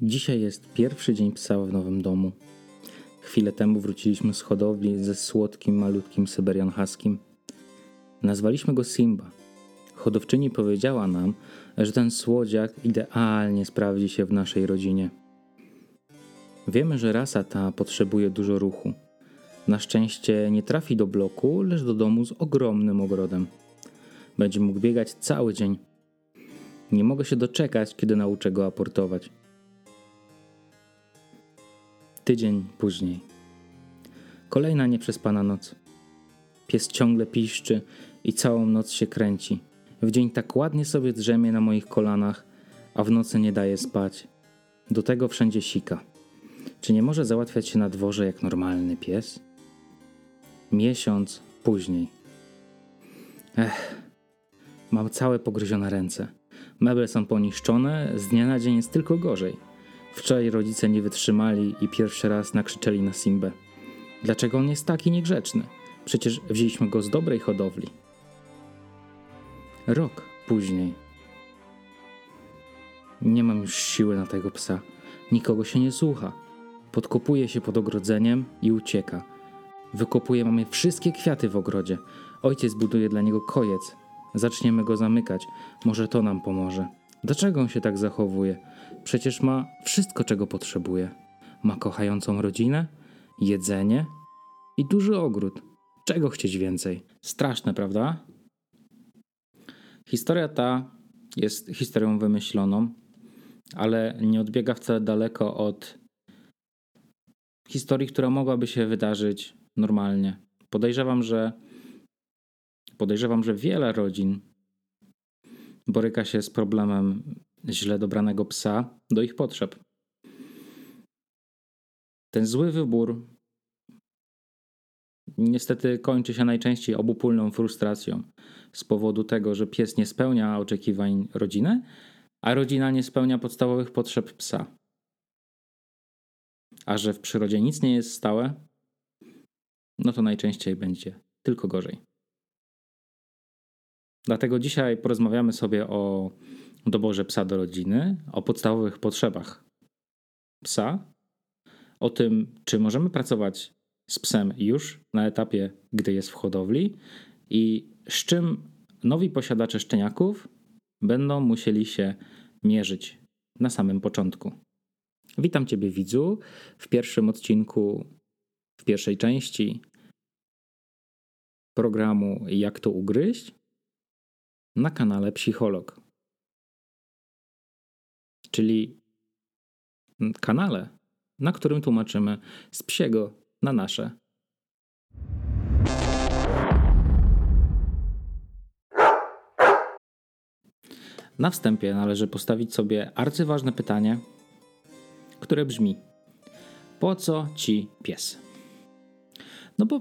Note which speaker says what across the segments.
Speaker 1: Dzisiaj jest pierwszy dzień psa w nowym domu. Chwilę temu wróciliśmy z hodowli ze słodkim, malutkim Syberian Huskim. Nazwaliśmy go Simba. Hodowczyni powiedziała nam, że ten słodziak idealnie sprawdzi się w naszej rodzinie. Wiemy, że rasa ta potrzebuje dużo ruchu. Na szczęście nie trafi do bloku, lecz do domu z ogromnym ogrodem. Będzie mógł biegać cały dzień. Nie mogę się doczekać, kiedy nauczę go aportować. Tydzień później. Kolejna nieprzespana noc. Pies ciągle piszczy i całą noc się kręci. W dzień tak ładnie sobie drzemie na moich kolanach, a w nocy nie daje spać. Do tego wszędzie sika. Czy nie może załatwiać się na dworze jak normalny pies? Miesiąc później. Ech, mam całe pogryzione ręce. Meble są poniszczone, z dnia na dzień jest tylko gorzej. Wczoraj rodzice nie wytrzymali i pierwszy raz nakrzyczeli na Simbę. Dlaczego on jest taki niegrzeczny? Przecież wzięliśmy go z dobrej hodowli. Rok później. Nie mam już siły na tego psa. Nikogo się nie słucha. Podkopuje się pod ogrodzeniem i ucieka. Wykopuje mamy wszystkie kwiaty w ogrodzie. Ojciec buduje dla niego kojec. Zaczniemy go zamykać. Może to nam pomoże. Dlaczego on się tak zachowuje? Przecież ma wszystko, czego potrzebuje. Ma kochającą rodzinę, jedzenie i duży ogród. Czego chcieć więcej? Straszne, prawda? Historia ta jest historią wymyśloną, ale nie odbiega wcale daleko od historii, która mogłaby się wydarzyć normalnie. Podejrzewam, że podejrzewam, że wiele rodzin boryka się z problemem źle dobranego psa do ich potrzeb. Ten zły wybór niestety kończy się najczęściej obopólną frustracją z powodu tego, że pies nie spełnia oczekiwań rodziny, a rodzina nie spełnia podstawowych potrzeb psa. A że w przyrodzie nic nie jest stałe, no to najczęściej będzie tylko gorzej. Dlatego dzisiaj porozmawiamy sobie o doborze psa do rodziny, o podstawowych potrzebach psa, o tym, czy możemy pracować z psem już na etapie, gdy jest w hodowli i z czym nowi posiadacze szczeniaków będą musieli się mierzyć na samym początku. Witam Ciebie, widzu, w pierwszym odcinku, w pierwszej części programu Jak to ugryźć na kanale Psycholog. Czyli kanale, na którym tłumaczymy z psiego na nasze. Na wstępie należy postawić sobie arcyważne pytanie, które brzmi: Po co ci pies? No bo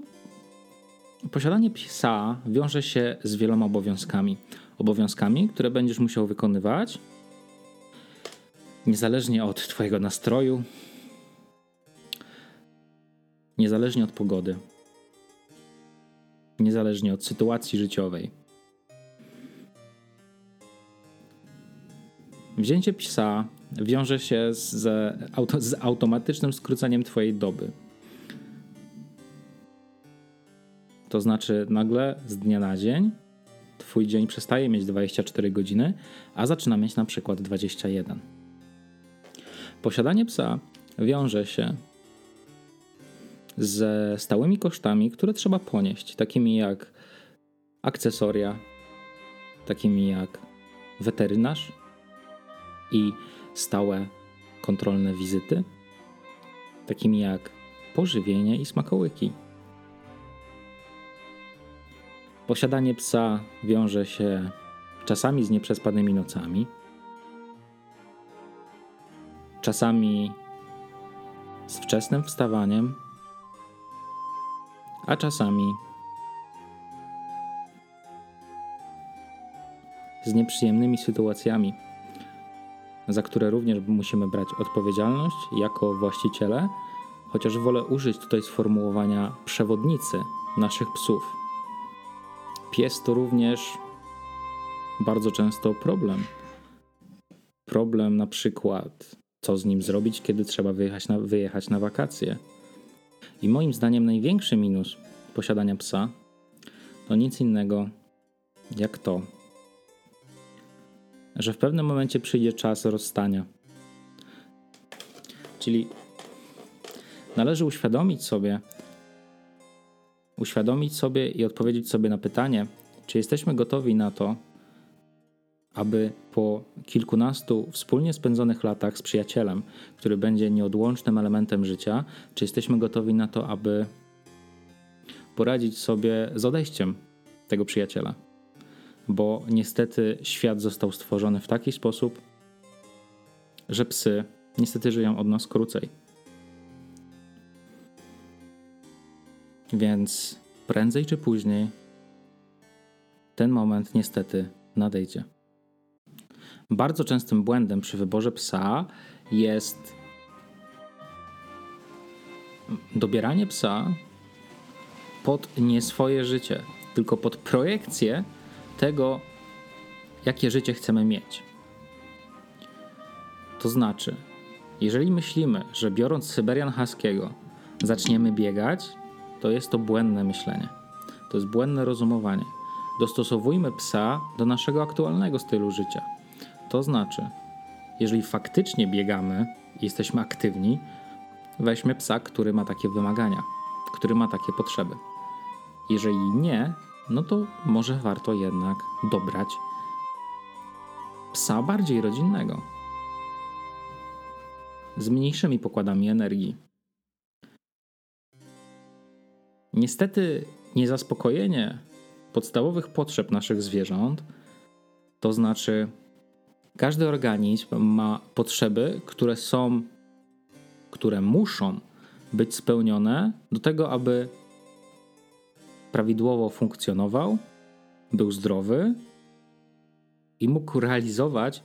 Speaker 1: posiadanie psa wiąże się z wieloma obowiązkami. Obowiązkami, które będziesz musiał wykonywać niezależnie od Twojego nastroju, niezależnie od pogody, niezależnie od sytuacji życiowej. Wzięcie psa wiąże się z, z automatycznym skróceniem Twojej doby. To znaczy, nagle z dnia na dzień Twój dzień przestaje mieć 24 godziny, a zaczyna mieć na przykład 21. Posiadanie psa wiąże się ze stałymi kosztami, które trzeba ponieść, takimi jak akcesoria, takimi jak weterynarz i stałe kontrolne wizyty, takimi jak pożywienie i smakołyki. Posiadanie psa wiąże się czasami z nieprzespanymi nocami, czasami z wczesnym wstawaniem, a czasami z nieprzyjemnymi sytuacjami, za które również musimy brać odpowiedzialność jako właściciele, chociaż wolę użyć tutaj sformułowania przewodnicy naszych psów. Pies to również bardzo często problem. Problem na przykład co z nim zrobić, kiedy trzeba wyjechać na, wyjechać na wakacje. I moim zdaniem największy minus posiadania psa to nic innego jak to, że w pewnym momencie przyjdzie czas rozstania. Czyli należy uświadomić sobie, uświadomić sobie i odpowiedzieć sobie na pytanie, czy jesteśmy gotowi na to, aby po kilkunastu wspólnie spędzonych latach z przyjacielem, który będzie nieodłącznym elementem życia, czy jesteśmy gotowi na to, aby poradzić sobie z odejściem tego przyjaciela? Bo niestety świat został stworzony w taki sposób, że psy niestety żyją od nas krócej. Więc prędzej czy później ten moment niestety nadejdzie. Bardzo częstym błędem przy wyborze psa jest dobieranie psa pod nie swoje życie, tylko pod projekcję tego, jakie życie chcemy mieć. To znaczy, jeżeli myślimy, że biorąc Syberian Haskiego zaczniemy biegać, to jest to błędne myślenie. To jest błędne rozumowanie. Dostosowujmy psa do naszego aktualnego stylu życia. To znaczy, jeżeli faktycznie biegamy i jesteśmy aktywni, weźmy psa, który ma takie wymagania, który ma takie potrzeby. Jeżeli nie, no to może warto jednak dobrać psa bardziej rodzinnego, z mniejszymi pokładami energii. Niestety, niezaspokojenie podstawowych potrzeb naszych zwierząt, to znaczy każdy organizm ma potrzeby, które są, które muszą być spełnione do tego, aby prawidłowo funkcjonował, był zdrowy i mógł realizować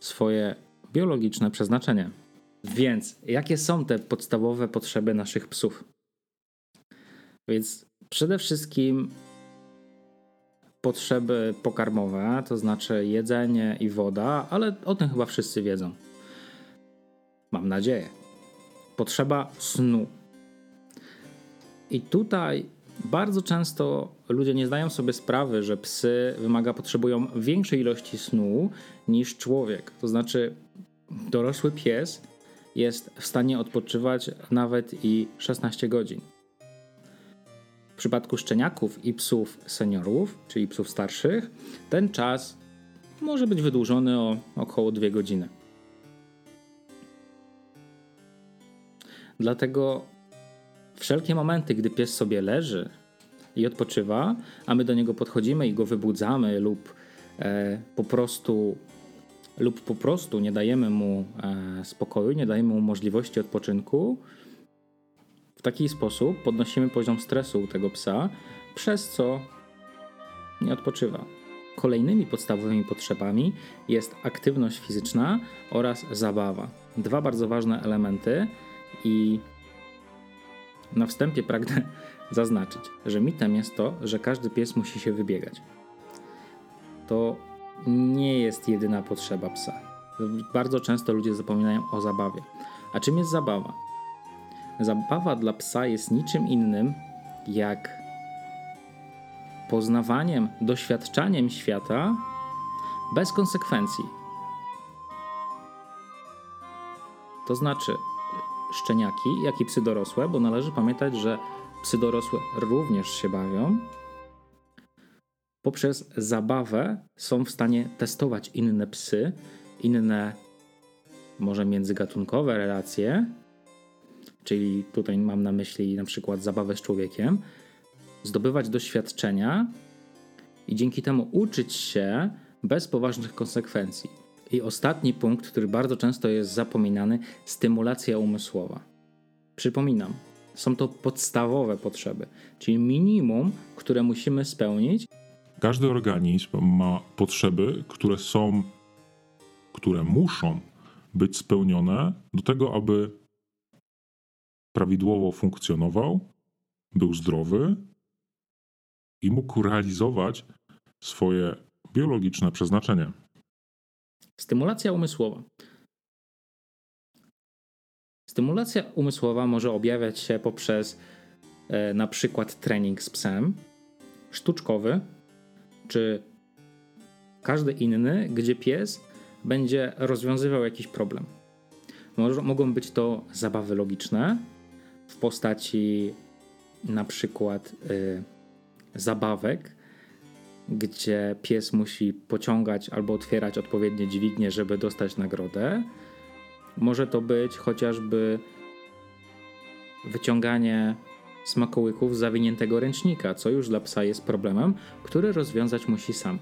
Speaker 1: swoje biologiczne przeznaczenie. Więc jakie są te podstawowe potrzeby naszych psów? Więc przede wszystkim potrzeby pokarmowe, to znaczy jedzenie i woda, ale o tym chyba wszyscy wiedzą. Mam nadzieję. Potrzeba snu. I tutaj bardzo często ludzie nie zdają sobie sprawy, że psy wymaga, potrzebują większej ilości snu niż człowiek. To znaczy, dorosły pies jest w stanie odpoczywać nawet i 16 godzin. W przypadku szczeniaków i psów seniorów, czyli psów starszych, ten czas może być wydłużony o około 2 godziny. Dlatego wszelkie momenty, gdy pies sobie leży i odpoczywa, a my do niego podchodzimy i go wybudzamy lub e, po prostu lub po prostu nie dajemy mu e, spokoju, nie dajemy mu możliwości odpoczynku, taki sposób podnosimy poziom stresu u tego psa, przez co nie odpoczywa. Kolejnymi podstawowymi potrzebami jest aktywność fizyczna oraz zabawa. Dwa bardzo ważne elementy i na wstępie pragnę zaznaczyć, że mitem jest to, że każdy pies musi się wybiegać. To nie jest jedyna potrzeba psa. Bardzo często ludzie zapominają o zabawie. A czym jest zabawa? Zabawa dla psa jest niczym innym jak poznawaniem, doświadczaniem świata bez konsekwencji. To znaczy, szczeniaki, jak i psy dorosłe, bo należy pamiętać, że psy dorosłe również się bawią, poprzez zabawę są w stanie testować inne psy, inne może międzygatunkowe relacje, czyli tutaj mam na myśli na przykład zabawę z człowiekiem, zdobywać doświadczenia i dzięki temu uczyć się bez poważnych konsekwencji. I ostatni punkt, który bardzo często jest zapominany, stymulacja umysłowa. Przypominam, są to podstawowe potrzeby, czyli minimum, które musimy spełnić.
Speaker 2: Każdy organizm ma potrzeby, które są, które muszą być spełnione do tego, aby prawidłowo funkcjonował, był zdrowy i mógł realizować swoje biologiczne przeznaczenie.
Speaker 1: Stymulacja umysłowa. Stymulacja umysłowa może objawiać się poprzez e, na przykład trening z psem, sztuczkowy, czy każdy inny, gdzie pies będzie rozwiązywał jakiś problem. Mogą być to zabawy logiczne w postaci na przykład y, zabawek, gdzie pies musi pociągać albo otwierać odpowiednie dźwignie, żeby dostać nagrodę. Może to być chociażby wyciąganie smakołyków zawiniętego ręcznika, co już dla psa jest problemem, który rozwiązać musi sam.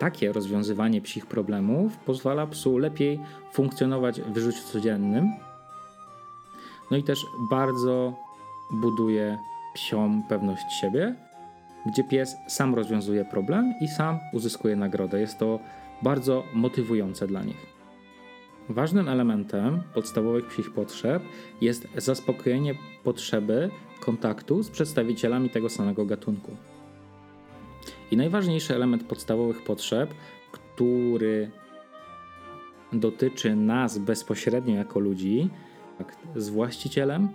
Speaker 1: Takie rozwiązywanie psich problemów pozwala psu lepiej funkcjonować w życiu codziennym. No i też bardzo buduje psią pewność siebie, gdzie pies sam rozwiązuje problem i sam uzyskuje nagrodę. Jest to bardzo motywujące dla nich. Ważnym elementem podstawowych psich potrzeb jest zaspokojenie potrzeby kontaktu z przedstawicielami tego samego gatunku. I najważniejszy element podstawowych potrzeb, który dotyczy nas bezpośrednio jako ludzi, z właścicielem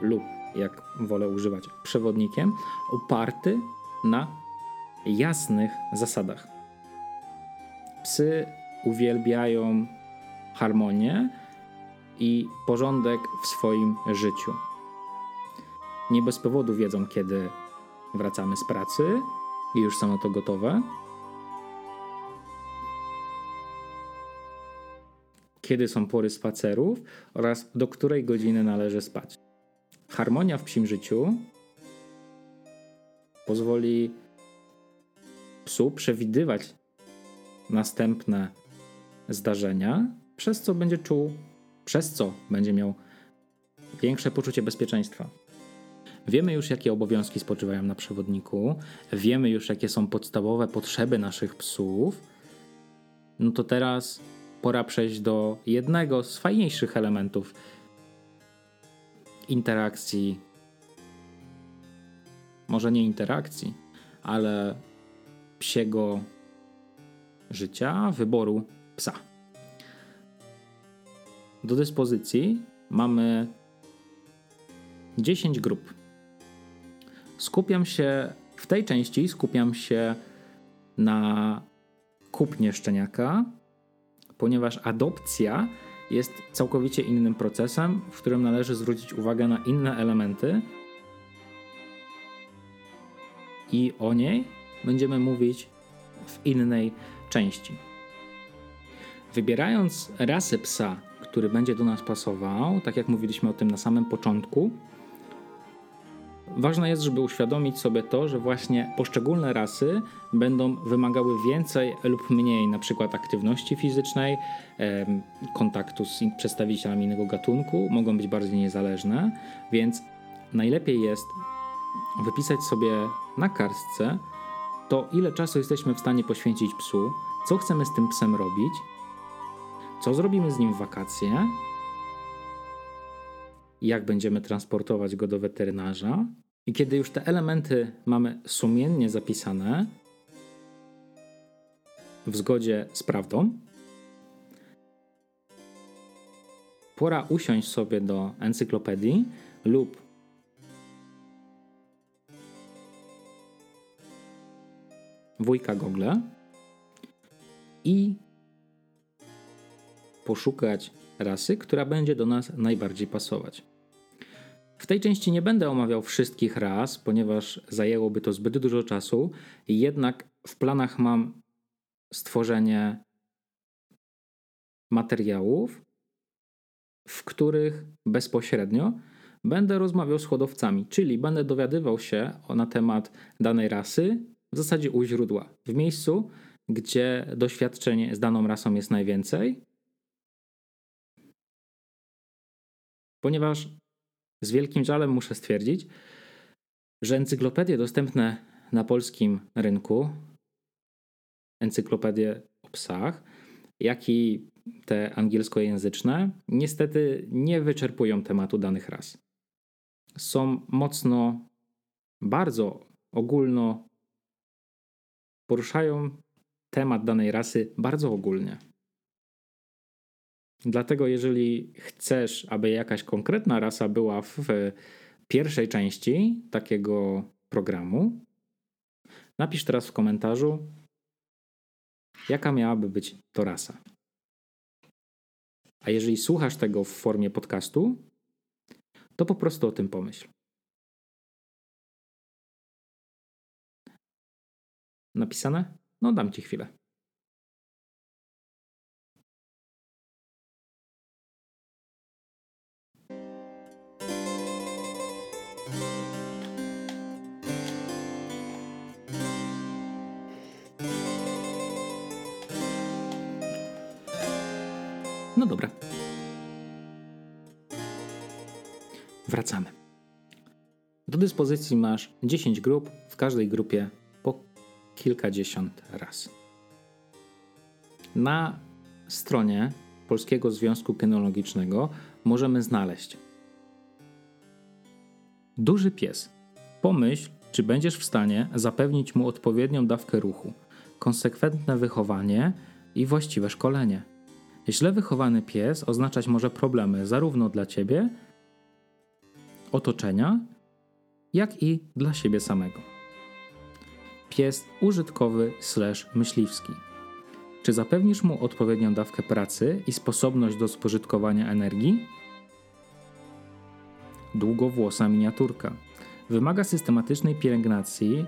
Speaker 1: lub, jak wolę używać, przewodnikiem, oparty na jasnych zasadach. Psy uwielbiają harmonię i porządek w swoim życiu. Nie bez powodu wiedzą, kiedy wracamy z pracy i już są to gotowe. Kiedy są pory spacerów oraz do której godziny należy spać. Harmonia w psim życiu pozwoli psu przewidywać następne zdarzenia, przez co będzie czuł, przez co będzie miał większe poczucie bezpieczeństwa. Wiemy już, jakie obowiązki spoczywają na przewodniku, wiemy już, jakie są podstawowe potrzeby naszych psów. No to teraz pora przejść do jednego z fajniejszych elementów interakcji. Może nie interakcji, ale psiego życia, wyboru psa. Do dyspozycji mamy 10 grup. Skupiam się w tej części skupiam się na kupnie szczeniaka, ponieważ adopcja jest całkowicie innym procesem, w którym należy zwrócić uwagę na inne elementy i o niej będziemy mówić w innej części. Wybierając rasę psa, który będzie do nas pasował, tak jak mówiliśmy o tym na samym początku, ważne jest, żeby uświadomić sobie to, że właśnie poszczególne rasy będą wymagały więcej lub mniej na przykład aktywności fizycznej, kontaktu z przedstawicielami innego gatunku, mogą być bardziej niezależne, więc najlepiej jest wypisać sobie na kartce to, ile czasu jesteśmy w stanie poświęcić psu, co chcemy z tym psem robić, co zrobimy z nim w wakacje, jak będziemy transportować go do weterynarza. I kiedy już te elementy mamy sumiennie zapisane, w zgodzie z prawdą, pora usiąść sobie do encyklopedii lub wujka Google i poszukać rasy, która będzie do nas najbardziej pasować. W tej części nie będę omawiał wszystkich ras, ponieważ zajęłoby to zbyt dużo czasu, jednak w planach mam stworzenie materiałów, w których bezpośrednio będę rozmawiał z hodowcami, czyli będę dowiadywał się na temat danej rasy w zasadzie u źródła, w miejscu, gdzie doświadczenie z daną rasą jest najwięcej, ponieważ z wielkim żalem muszę stwierdzić, że encyklopedie dostępne na polskim rynku, encyklopedie o psach, jak i te angielskojęzyczne, niestety nie wyczerpują tematu danych ras. Są mocno, bardzo ogólno poruszają temat danej rasy bardzo ogólnie. Dlatego, jeżeli chcesz, aby jakaś konkretna rasa była w pierwszej części takiego programu, napisz teraz w komentarzu, jaka miałaby być to rasa. A jeżeli słuchasz tego w formie podcastu, to po prostu o tym pomyśl. Napisane? No, dam ci chwilę. No dobra. Wracamy. Do dyspozycji masz 10 grup, w każdej grupie po kilkadziesiąt raz. Na stronie Polskiego Związku Kynologicznego możemy znaleźć duży pies. Pomyśl, czy będziesz w stanie zapewnić mu odpowiednią dawkę ruchu, konsekwentne wychowanie i właściwe szkolenie. Źle wychowany pies oznaczać może problemy zarówno dla ciebie, otoczenia, jak i dla siebie samego. Pies użytkowy slash myśliwski. Czy zapewnisz mu odpowiednią dawkę pracy i sposobność do spożytkowania energii? Długowłosa miniaturka. Wymaga systematycznej pielęgnacji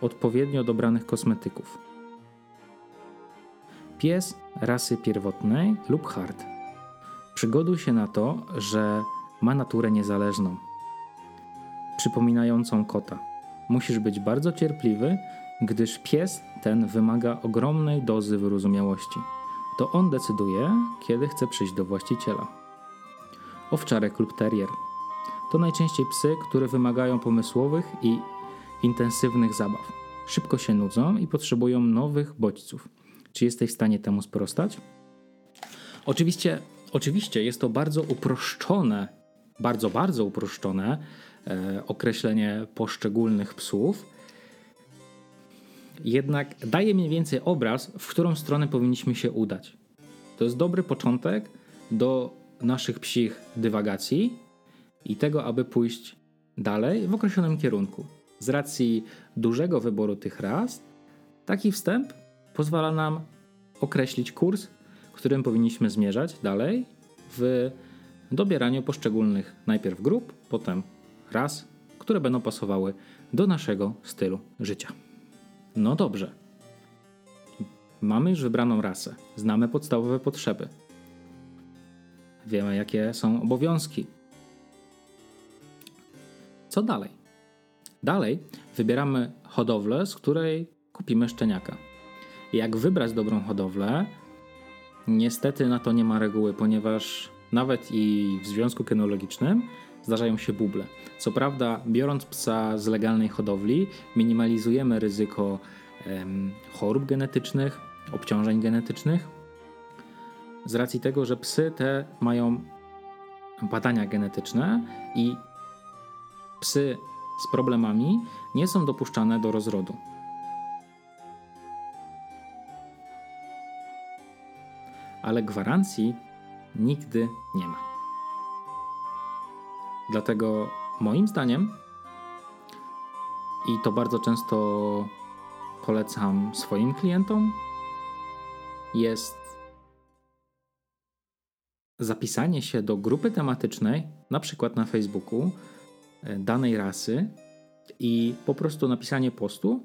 Speaker 1: odpowiednio dobranych kosmetyków. Pies rasy pierwotnej lub hard. Przygotuj się na to, że ma naturę niezależną, przypominającą kota. Musisz być bardzo cierpliwy, gdyż pies ten wymaga ogromnej dozy wyrozumiałości. To on decyduje, kiedy chce przyjść do właściciela. Owczarek lub terrier to najczęściej psy, które wymagają pomysłowych i intensywnych zabaw. Szybko się nudzą i potrzebują nowych bodźców. Czy jesteś w stanie temu sprostać? Oczywiście, oczywiście jest to bardzo uproszczone, bardzo, bardzo uproszczone e, określenie poszczególnych psów. Jednak daje mniej więcej obraz, w którą stronę powinniśmy się udać. To jest dobry początek do naszych psich dywagacji i tego, aby pójść dalej w określonym kierunku. Z racji dużego wyboru tych ras, taki wstęp pozwala nam określić kurs, którym powinniśmy zmierzać dalej w dobieraniu poszczególnych najpierw grup, potem ras, które będą pasowały do naszego stylu życia. No dobrze. Mamy już wybraną rasę, znamy podstawowe potrzeby. Wiemy, jakie są obowiązki. Co dalej? Dalej wybieramy hodowlę, z której kupimy szczeniaka. Jak wybrać dobrą hodowlę? Niestety na to nie ma reguły, ponieważ nawet i w związku kynologicznym zdarzają się buble. Co prawda, biorąc psa z legalnej hodowli, minimalizujemy ryzyko em, chorób genetycznych, obciążeń genetycznych, z racji tego, że psy te mają badania genetyczne i psy z problemami nie są dopuszczane do rozrodu. Ale gwarancji nigdy nie ma. Dlatego moim zdaniem, i to bardzo często polecam swoim klientom, jest zapisanie się do grupy tematycznej, na przykład na Facebooku, e, danej rasy i po prostu napisanie postu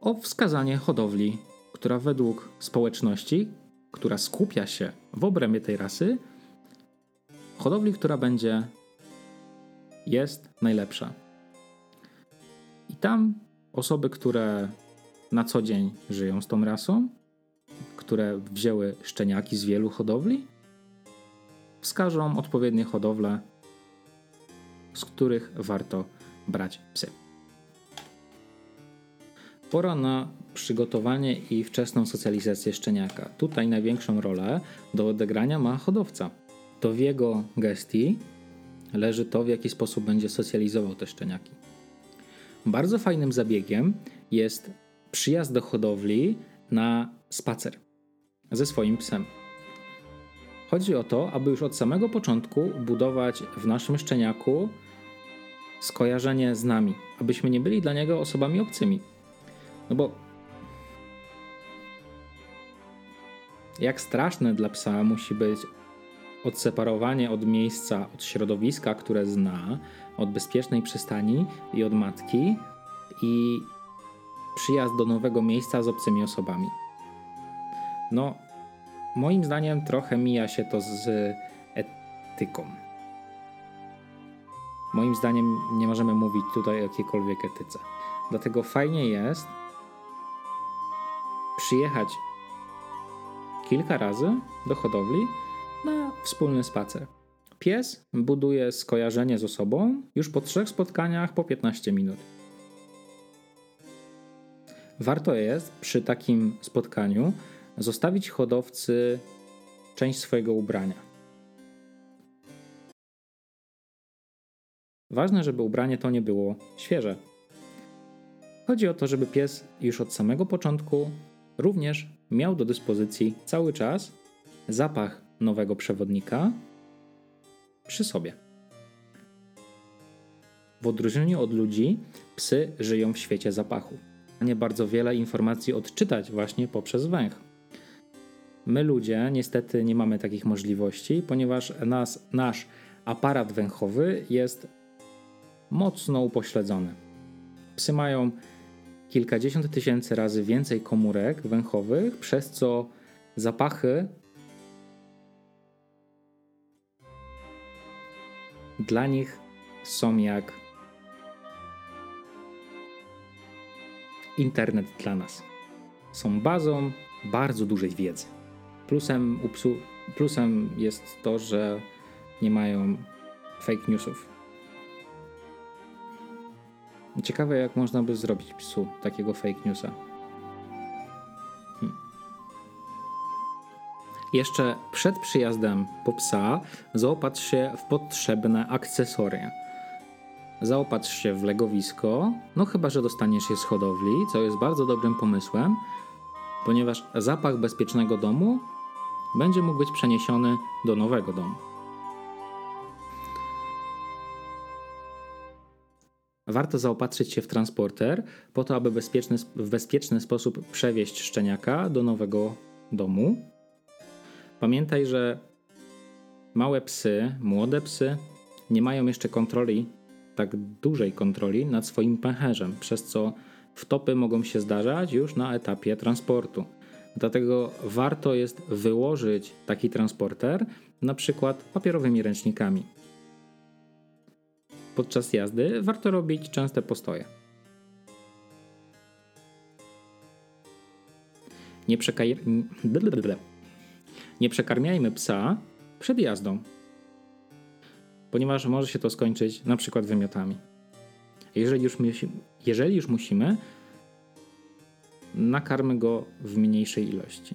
Speaker 1: o wskazanie hodowli, która według społeczności, która skupia się w obrębie tej rasy, hodowli, która będzie, jest najlepsza. I tam osoby, które na co dzień żyją z tą rasą, które wzięły szczeniaki z wielu hodowli, wskażą odpowiednie hodowle, z których warto brać psy. Pora na przygotowanie i wczesną socjalizację szczeniaka. Tutaj największą rolę do odegrania ma hodowca. To w jego gestii leży to, w jaki sposób będzie socjalizował te szczeniaki. Bardzo fajnym zabiegiem jest przyjazd do hodowli na spacer ze swoim psem. Chodzi o to, aby już od samego początku budować w naszym szczeniaku skojarzenie z nami, abyśmy nie byli dla niego osobami obcymi. No bo jak straszne dla psa musi być odseparowanie od miejsca, od środowiska, które zna, od bezpiecznej przystani i od matki i przyjazd do nowego miejsca z obcymi osobami. No, moim zdaniem trochę mija się to z etyką. Moim zdaniem nie możemy mówić tutaj o jakiejkolwiek etyce. Dlatego fajnie jest przyjechać kilka razy do hodowli na wspólny spacer. Pies buduje skojarzenie z osobą już po trzech spotkaniach po 15 minut. Warto jest przy takim spotkaniu zostawić hodowcy część swojego ubrania. Ważne, żeby ubranie to nie było świeże. Chodzi o to, żeby pies już od samego początku również miał do dyspozycji cały czas zapach nowego przewodnika przy sobie. W odróżnieniu od ludzi, psy żyją w świecie zapachu. Nie bardzo wiele informacji odczytać właśnie poprzez węch. My ludzie niestety nie mamy takich możliwości, ponieważ nas, nasz aparat węchowy jest mocno upośledzony. Psy mają kilkadziesiąt tysięcy razy więcej komórek węchowych, przez co zapachy dla nich są jak internet dla nas. Są bazą bardzo dużej wiedzy. Plusem, plusem jest to, że nie mają fake newsów. Ciekawe, jak można by zrobić psu takiego fake newsa. Hmm. Jeszcze przed przyjazdem po psa zaopatrz się w potrzebne akcesoria. Zaopatrz się w legowisko, no chyba, że dostaniesz je z hodowli, co jest bardzo dobrym pomysłem, ponieważ zapach bezpiecznego domu będzie mógł być przeniesiony do nowego domu. Warto zaopatrzyć się w transporter po to, aby bezpieczny, w bezpieczny sposób przewieźć szczeniaka do nowego domu. Pamiętaj, że małe psy, młode psy nie mają jeszcze kontroli, tak dużej kontroli nad swoim pęcherzem, przez co wtopy mogą się zdarzać już na etapie transportu. Dlatego warto jest wyłożyć taki transporter na przykład papierowymi ręcznikami. Podczas jazdy warto robić częste postoje. Nie, przekaj... nie przekarmiajmy psa przed jazdą, ponieważ może się to skończyć na przykład wymiotami. Jeżeli już, jeżeli już musimy, nakarmy go w mniejszej ilości.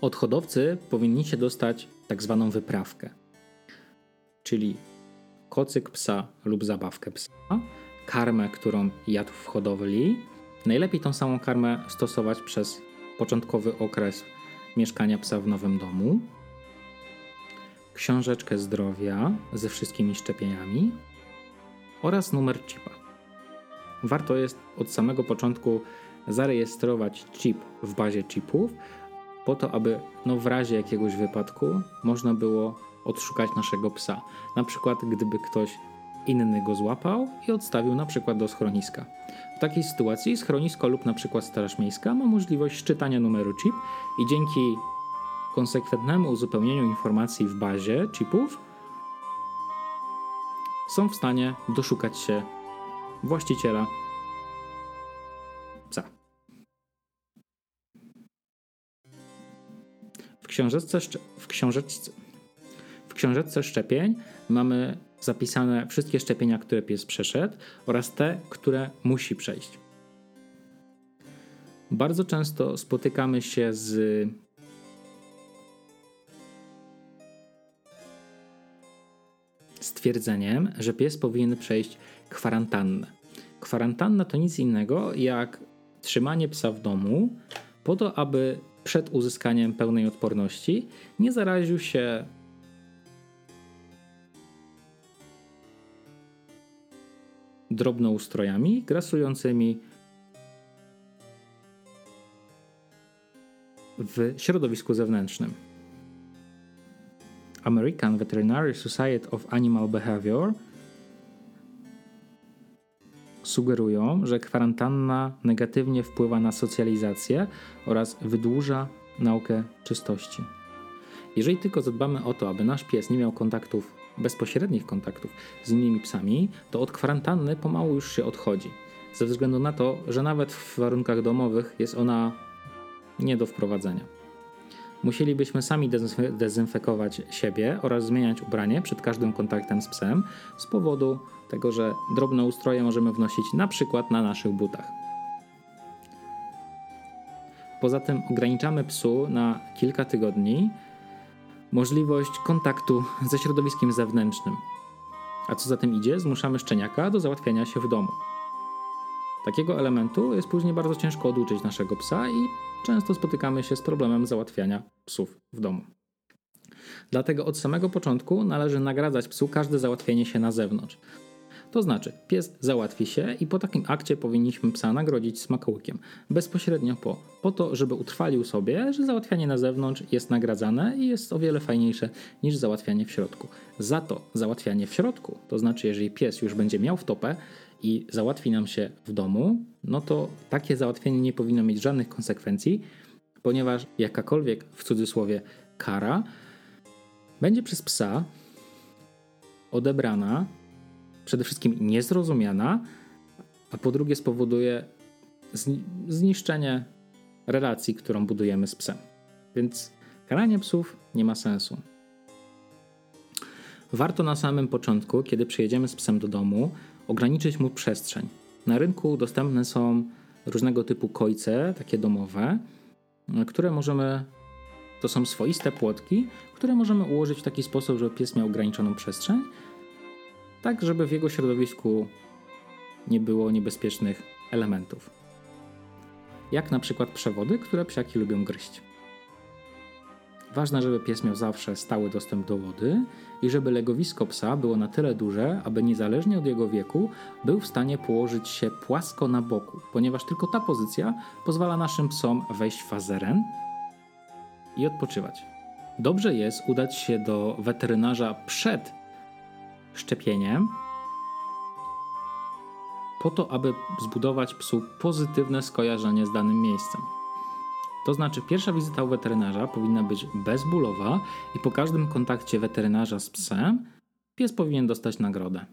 Speaker 1: Od hodowcy powinniście dostać tak zwaną wyprawkę, czyli kocyk psa lub zabawkę psa, karmę, którą jadł w hodowli. Najlepiej tą samą karmę stosować przez początkowy okres mieszkania psa w nowym domu, książeczkę zdrowia ze wszystkimi szczepieniami oraz numer chipa. Warto jest od samego początku zarejestrować chip w bazie chipów, po to, aby no, w razie jakiegoś wypadku można było odszukać naszego psa. Na przykład, gdyby ktoś inny go złapał i odstawił na przykład do schroniska. W takiej sytuacji schronisko lub na przykład Straż Miejska ma możliwość szczytania numeru chip i dzięki konsekwentnemu uzupełnieniu informacji w bazie chipów są w stanie doszukać się właściciela psa. W książeczce, w książeczce, książeczce szczepień mamy zapisane wszystkie szczepienia, które pies przeszedł oraz te, które musi przejść. Bardzo często spotykamy się z stwierdzeniem, że pies powinien przejść kwarantannę. Kwarantanna to nic innego jak trzymanie psa w domu po to, aby przed uzyskaniem pełnej odporności nie zaraził się drobnoustrojami grasującymi w środowisku zewnętrznym. American Veterinary Society of Animal Behavior sugerują, że kwarantanna negatywnie wpływa na socjalizację oraz wydłuża naukę czystości. Jeżeli tylko zadbamy o to, aby nasz pies nie miał kontaktów, bezpośrednich kontaktów z innymi psami, to od kwarantanny pomału już się odchodzi. Ze względu na to, że nawet w warunkach domowych jest ona nie do wprowadzenia. Musielibyśmy sami dezynfekować siebie oraz zmieniać ubranie przed każdym kontaktem z psem z powodu tego, że drobne ustroje możemy wnosić na przykład na naszych butach. Poza tym ograniczamy psu na kilka tygodni możliwość kontaktu ze środowiskiem zewnętrznym. A co za tym idzie, zmuszamy szczeniaka do załatwiania się w domu. Takiego elementu jest później bardzo ciężko oduczyć naszego psa i często spotykamy się z problemem załatwiania psów w domu. Dlatego od samego początku należy nagradzać psu każde załatwienie się na zewnątrz. To znaczy, pies załatwi się i po takim akcie powinniśmy psa nagrodzić smakołykiem, bezpośrednio po, po to, żeby utrwalił sobie, że załatwianie na zewnątrz jest nagradzane i jest o wiele fajniejsze niż załatwianie w środku. Za to załatwianie w środku, to znaczy, jeżeli pies już będzie miał wtopę i załatwi nam się w domu, no to takie załatwienie nie powinno mieć żadnych konsekwencji, ponieważ jakakolwiek w cudzysłowie kara będzie przez psa odebrana przede wszystkim niezrozumiana, a po drugie spowoduje zniszczenie relacji, którą budujemy z psem. Więc karanie psów nie ma sensu. Warto na samym początku, kiedy przyjedziemy z psem do domu, ograniczyć mu przestrzeń. Na rynku dostępne są różnego typu kojce, takie domowe, które możemy. To są swoiste płotki, które możemy ułożyć w taki sposób, żeby pies miał ograniczoną przestrzeń tak żeby w jego środowisku nie było niebezpiecznych elementów. Jak na przykład przewody, które psiaki lubią gryźć. Ważne, żeby pies miał zawsze stały dostęp do wody i żeby legowisko psa było na tyle duże, aby niezależnie od jego wieku był w stanie położyć się płasko na boku, ponieważ tylko ta pozycja pozwala naszym psom wejść w fazę REN i odpoczywać. Dobrze jest udać się do weterynarza przed szczepieniem, po to, aby zbudować psu pozytywne skojarzenie z danym miejscem. To znaczy, pierwsza wizyta u weterynarza powinna być bezbólowa i po każdym kontakcie weterynarza z psem pies powinien dostać nagrodę.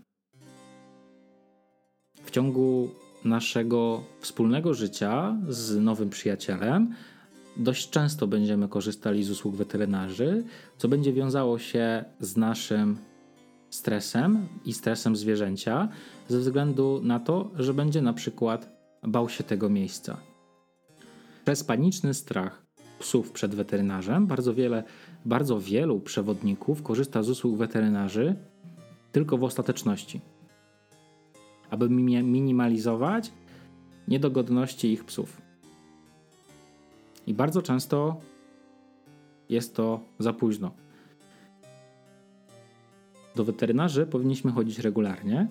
Speaker 1: W ciągu naszego wspólnego życia z nowym przyjacielem dość często będziemy korzystali z usług weterynarzy, co będzie wiązało się z naszym stresem i stresem zwierzęcia ze względu na to, że będzie na przykład bał się tego miejsca. Przez paniczny strach psów przed weterynarzem bardzo wiele, bardzo wielu przewodników korzysta z usług weterynarzy tylko w ostateczności, aby minimalizować niedogodności ich psów. I bardzo często jest to za późno. Do weterynarzy powinniśmy chodzić regularnie,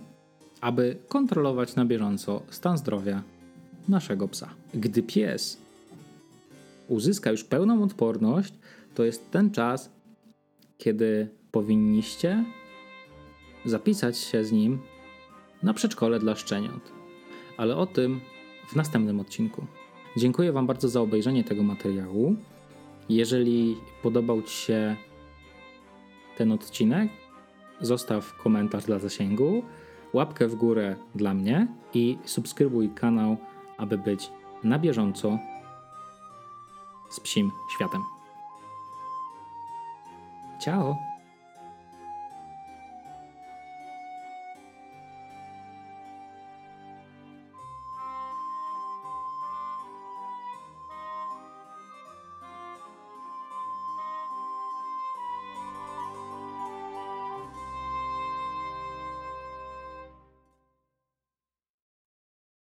Speaker 1: aby kontrolować na bieżąco stan zdrowia naszego psa. Gdy pies uzyska już pełną odporność, to jest ten czas, kiedy powinniście zapisać się z nim na przedszkole dla szczeniąt. Ale o tym w następnym odcinku. Dziękuję Wam bardzo za obejrzenie tego materiału. Jeżeli podobał Ci się ten odcinek, zostaw komentarz dla zasięgu, łapkę w górę dla mnie i subskrybuj kanał, aby być na bieżąco z psim światem. Ciao!